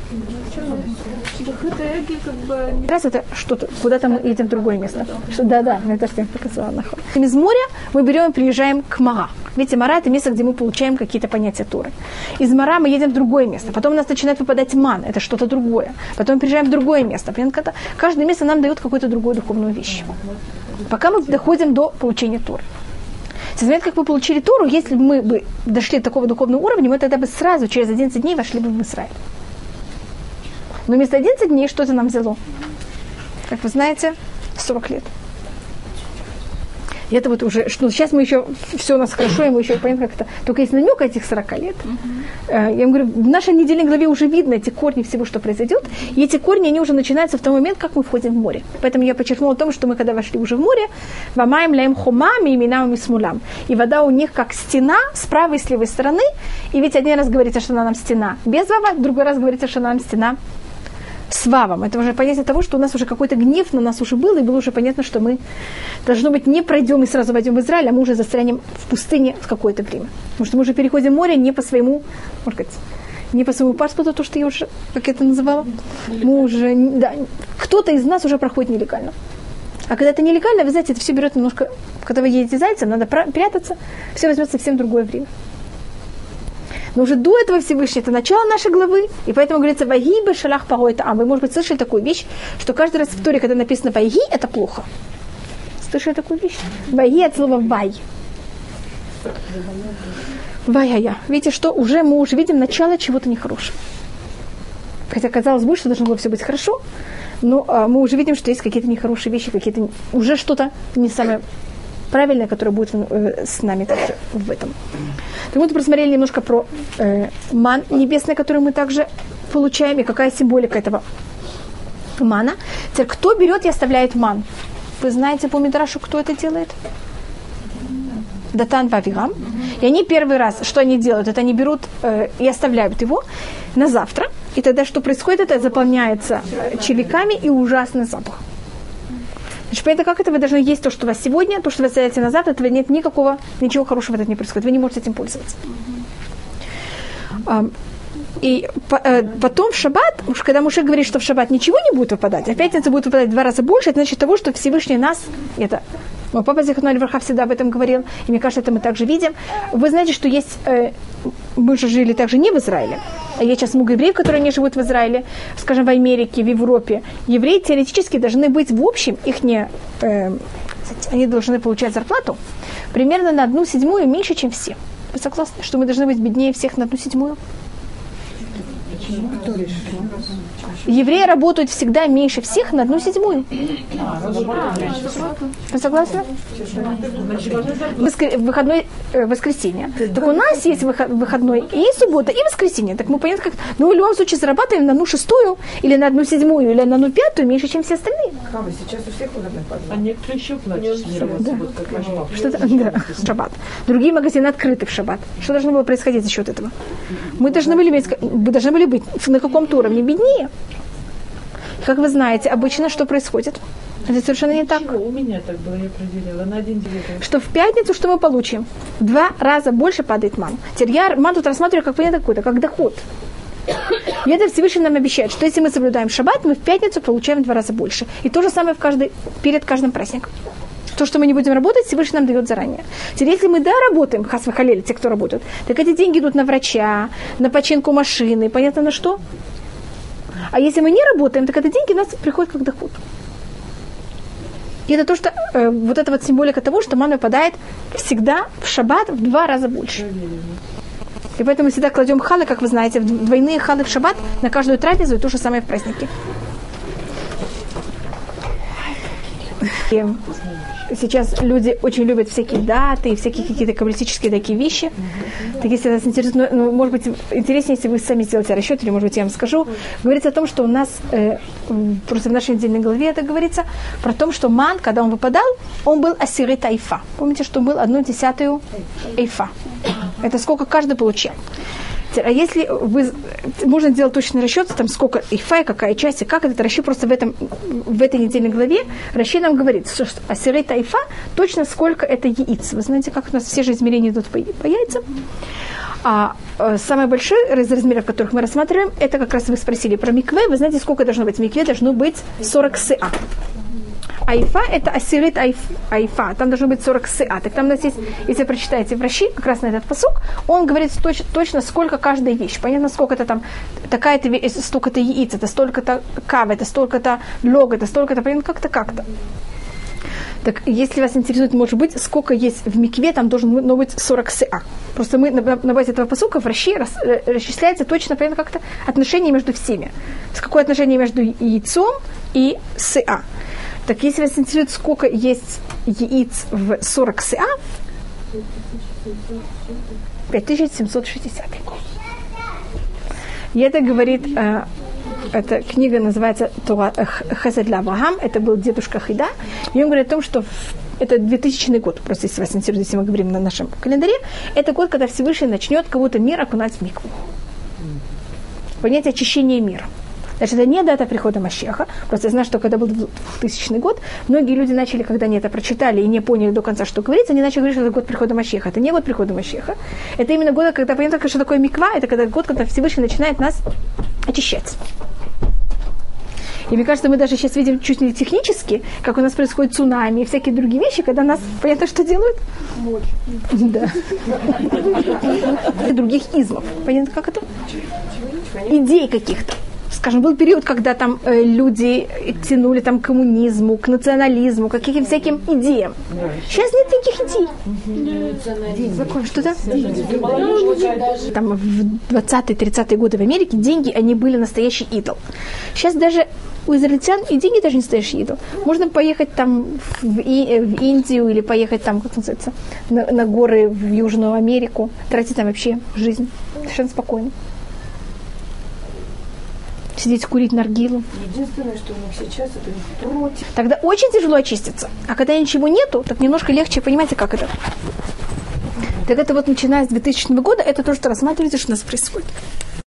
Раз это что-то, куда-то мы едем в другое место. Что, да, да, это что я показала. нахуй. Из моря мы берем и приезжаем к Мара. Видите, Мара это место, где мы получаем какие-то понятия Туры. Из Мара мы едем в другое место. Потом у нас начинает выпадать ман, это что-то другое. Потом мы приезжаем в другое место. Это? Каждое место нам дает какую-то другую духовную вещь. Пока мы доходим до получения Туры. Смотрите, как мы получили Тору, если бы мы бы дошли до такого духовного уровня, мы тогда бы сразу через 11 дней вошли бы в Израиль. Но вместо 11 дней что это нам взяло? Как вы знаете, 40 лет. И это вот уже, что сейчас мы еще, все у нас хорошо, и мы еще понимаем, как это. Только есть намек этих 40 лет. Uh-huh. Я вам говорю, в нашей недельной главе уже видно эти корни всего, что произойдет. И эти корни, они уже начинаются в тот момент, как мы входим в море. Поэтому я подчеркнула о том, что мы, когда вошли уже в море, вамаем ляем хумами, именам и смулям. И вода у них как стена с правой и с левой стороны. И ведь один раз говорится, что она нам стена без вава, другой раз говорится, что она нам стена с вавом. Это уже понятие того, что у нас уже какой-то гнев на нас уже был, и было уже понятно, что мы, должно быть, не пройдем и сразу войдем в Израиль, а мы уже застрянем в пустыне в какое-то время. Потому что мы уже переходим море не по своему, может сказать, не по своему паспорту, то, что я уже, как это называла. Мы уже, да, кто-то из нас уже проходит нелегально. А когда это нелегально, вы знаете, это все берет немножко, когда вы едете зайцем, надо прятаться, все возьмет совсем другое время. Но уже до этого Всевышний, это начало нашей главы, и поэтому говорится «Ваги шалах паро это ам». Вы, может быть, слышали такую вещь, что каждый раз в Торе, когда написано «Ваги», это плохо. Слышали такую вещь? «Ваги» от слова «вай». Вай-я-я. Видите, что уже мы уже видим начало чего-то нехорошего. Хотя казалось бы, что должно было все быть хорошо, но а, мы уже видим, что есть какие-то нехорошие вещи, какие-то уже что-то не самое правильное, которое будет э, с нами также в этом. Так мы просмотрели немножко про э, ман небесный, который мы также получаем, и какая символика этого мана. Теперь, кто берет и оставляет ман? Вы знаете по Мидрашу, кто это делает? Датан Вавигам. И они первый раз, что они делают, это они берут э, и оставляют его на завтра. И тогда что происходит? Это заполняется червяками и ужасный запах. Значит, понятно, как это? Вы должны есть то, что у вас сегодня, то, что вы оставляете на завтра, этого нет никакого, ничего хорошего в этом не происходит. Вы не можете этим пользоваться. И э, потом в шаббат, уж когда Муше говорит, что в шаббат ничего не будет выпадать, а в пятницу будет выпадать в два раза больше, это значит того, что Всевышний нас, это мой папа Зихануль Варха всегда об этом говорил, и мне кажется, это мы также видим. Вы знаете, что есть, э, мы же жили также не в Израиле, а есть сейчас много евреев, которые не живут в Израиле, скажем, в Америке, в Европе. Евреи теоретически должны быть в общем, их не, э, они должны получать зарплату примерно на одну седьмую меньше, чем все. Вы согласны, что мы должны быть беднее всех на одну седьмую? Евреи работают всегда меньше всех на одну седьмую. Вы согласны? Воскр- Выходной э, воскресенье. Так у нас есть выход- выходной и суббота, и воскресенье. Так мы понятно, как... Ну, в любом случае, зарабатываем на одну шестую, или на одну седьмую, или на одну пятую меньше, чем все остальные. Хава, сейчас у всех два. А некоторые еще папа. Что-то, да, в шаббат. Другие магазины открыты в шаббат. Что должно было происходить за счет этого? Мы должны были, иметь, мы должны были быть на каком-то уровне беднее. Как вы знаете, обычно что происходит? Это совершенно не так. У меня так было, я определила. На один девятый. Что в пятницу что мы получим? В два раза больше падает ман. Теперь я ман тут рассматриваю как понятно какой-то, как доход. И это Всевышний нам обещает, что если мы соблюдаем шаббат, мы в пятницу получаем в два раза больше. И то же самое в каждый, перед каждым праздником. То, что мы не будем работать, Всевышний нам дает заранее. Теперь, если мы, да, работаем, хас халели, те, кто работают, так эти деньги идут на врача, на починку машины, понятно на что? А если мы не работаем, так это деньги у нас приходят как доход. И это то, что э, вот это вот символика того, что ман выпадает всегда в шаббат в два раза больше. И поэтому мы всегда кладем халы, как вы знаете, в двойные халы в шаббат на каждую трапезу и то же самое в праздники. И сейчас люди очень любят всякие даты, всякие какие-то каббалистические такие вещи. Так если вас интересует, ну, ну, может быть, интереснее, если вы сами сделаете расчет, или, может быть, я вам скажу. Говорится о том, что у нас, э, просто в нашей недельной главе это говорится, про то, что ман, когда он выпадал, он был асиры тайфа. Помните, что был одну десятую эйфа. Это сколько каждый получил. А если вы, можно делать точный расчет, там сколько эйфа, и какая часть, и как этот расчет просто в, этом, в этой недельной главе, расчет нам говорит, что асирей тайфа точно сколько это яиц. Вы знаете, как у нас все же измерения идут по, по яйцам. А э, самый большой из размеров, которых мы рассматриваем, это как раз вы спросили про микве. Вы знаете, сколько должно быть? Микве должно быть 40 сыа. Айфа – это асирит айф, айфа, там должно быть 40 сыа. Так там у нас есть, если прочитаете в Раши, как раз на этот посук, он говорит точ, точно, сколько каждая вещь. Понятно, сколько это там, такая-то вещь, столько-то яиц, это столько-то кав, это столько-то лог, это столько-то, понятно, как-то, как-то. Так если вас интересует, может быть, сколько есть в микве, там должен быть, ну, быть 40 сыа. Просто мы на, на базе этого посука в Раши рас, э, расчисляется точно, понятно, как-то отношение между всеми. С какое отношение между яйцом и сыа. Так если вас интересует, сколько есть яиц в 40 СА, 5760. И это говорит, э, эта книга называется Тора э, Хесед для Авраам, это был дедушка Хида, и он говорит о том, что это 2000 год, просто если вас интересует, если мы говорим на нашем календаре, это год, когда Всевышний начнет кого-то мир окунать в микву. Понятие очищения мира. Значит, это не дата прихода Машеха. Просто я знаю, что когда был 2000 год, многие люди начали, когда они это прочитали и не поняли до конца, что говорится, они начали говорить, что это год прихода Машеха. Это не год прихода Машеха. Это именно год, когда понятно, что такое миква, это когда год, когда Всевышний начинает нас очищать. И мне кажется, мы даже сейчас видим чуть не технически, как у нас происходит цунами и всякие другие вещи, когда нас, понятно, что делают? Да. И других измов. Понятно, как это? Идей каких-то. Скажем, был период, когда там э, люди тянули там к коммунизму, к национализму, к каким всяким идеям. Сейчас нет таких идей. Закон, что да? Там в 20-30-е годы в Америке деньги, они были настоящий идол. Сейчас даже у израильтян и деньги даже не настоящий идол. Можно поехать там в, И- в Индию или поехать там, как называется, на, на горы в Южную Америку, тратить там вообще жизнь совершенно спокойно. Сидеть курить наргилу. Единственное, что у них сейчас, это против. Тогда очень тяжело очиститься. А когда ничего нету, так немножко легче, понимаете, как это? Так это вот начиная с 2000 года, это то, что рассматривается, что у нас происходит.